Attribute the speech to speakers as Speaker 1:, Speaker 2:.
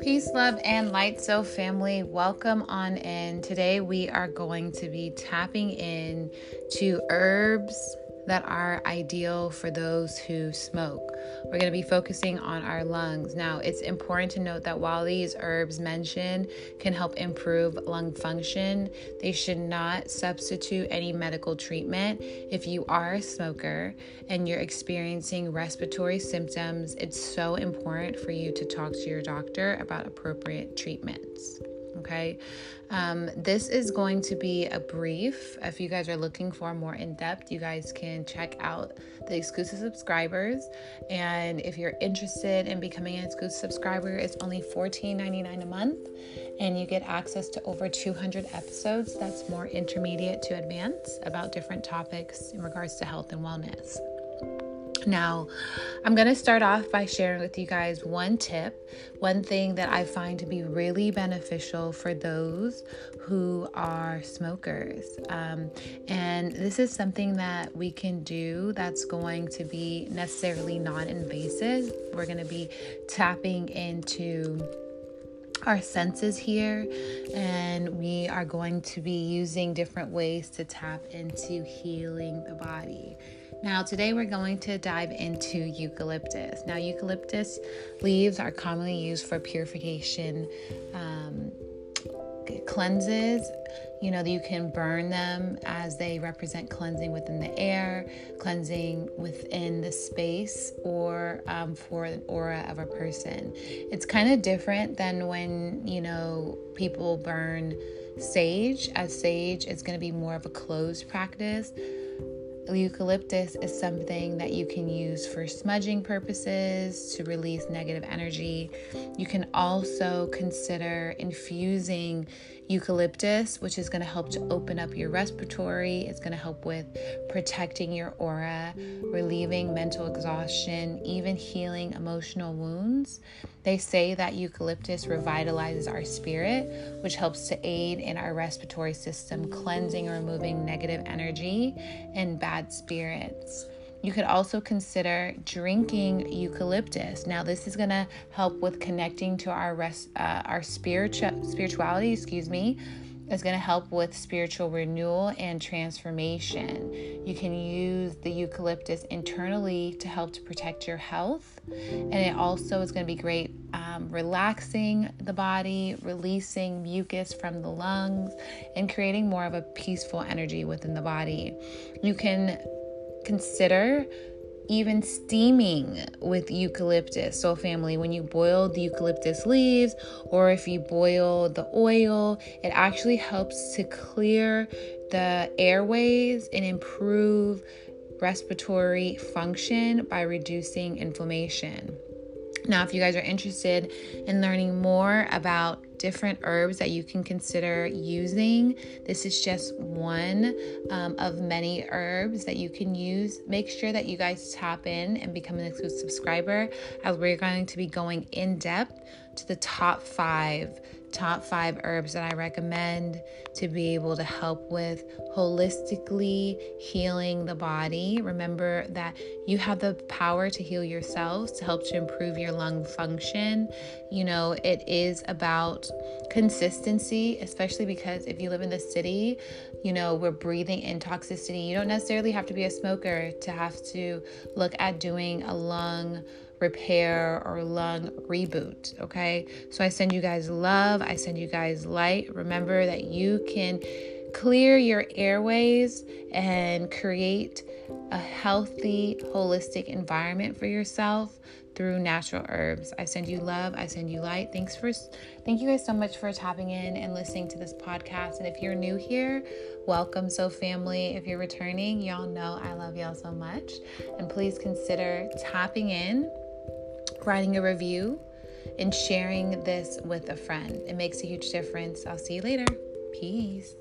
Speaker 1: Peace, love, and light, so family. Welcome on in. Today we are going to be tapping in to herbs that are ideal for those who smoke. We're going to be focusing on our lungs. Now, it's important to note that while these herbs mentioned can help improve lung function, they should not substitute any medical treatment. If you are a smoker and you're experiencing respiratory symptoms, it's so important for you to talk to your doctor about appropriate treatments okay? Um, this is going to be a brief. If you guys are looking for more in depth, you guys can check out the exclusive subscribers. And if you're interested in becoming an exclusive subscriber, it's only $14.99 a month, and you get access to over 200 episodes that's more intermediate to advanced about different topics in regards to health and wellness. Now, I'm going to start off by sharing with you guys one tip, one thing that I find to be really beneficial for those who are smokers. Um, and this is something that we can do that's going to be necessarily non invasive. We're going to be tapping into our senses here, and we are going to be using different ways to tap into healing the body. Now, today we're going to dive into eucalyptus. Now, eucalyptus leaves are commonly used for purification um, cleanses. You know, you can burn them as they represent cleansing within the air, cleansing within the space, or um, for an aura of a person. It's kind of different than when, you know, people burn sage, as sage is going to be more of a closed practice Eucalyptus is something that you can use for smudging purposes to release negative energy. You can also consider infusing eucalyptus, which is going to help to open up your respiratory. It's going to help with protecting your aura, relieving mental exhaustion, even healing emotional wounds. They say that eucalyptus revitalizes our spirit, which helps to aid in our respiratory system, cleansing removing negative energy and bad spirits. You could also consider drinking eucalyptus. Now, this is to help with connecting to our rest, uh, our spiritual spirituality. Excuse me. It's going to help with spiritual renewal and transformation. You can use the eucalyptus internally to help to protect your health, and it also is to be great um, relaxing the body, releasing mucus from the lungs, and creating more of a peaceful energy within the body. You can consider even steaming with eucalyptus. So, family, when you boil the eucalyptus leaves or if you boil the oil, it actually helps to clear the airways and improve respiratory function by reducing inflammation. Now, if you guys are interested in learning more about different herbs that you can consider using, this is just one um, of many herbs that you can use. Make sure that you guys tap in and become an exclusive subscriber as we're going to be going in depth to the top five top five herbs that I recommend to be able to help with holistically healing the body. Remember that you have the power to heal yourselves to help to improve your lung function. You know, it is about consistency, especially because if you live in the city, you know, we're breathing in toxicity. You don't necessarily have to be a smoker to have to look at doing a lung repair or lung reboot. Okay. So I send you guys love. I send you guys light. Remember that you can clear your airways and create a healthy, holistic environment for yourself through natural herbs. I send you love, I send you light. Thanks for thank you guys so much for tapping in and listening to this podcast. And if you're new here, welcome so family. If you're returning, y'all know I love y'all so much. And please consider tapping in writing a review, and sharing this with a friend. It makes a huge difference. I'll see you later. Peace.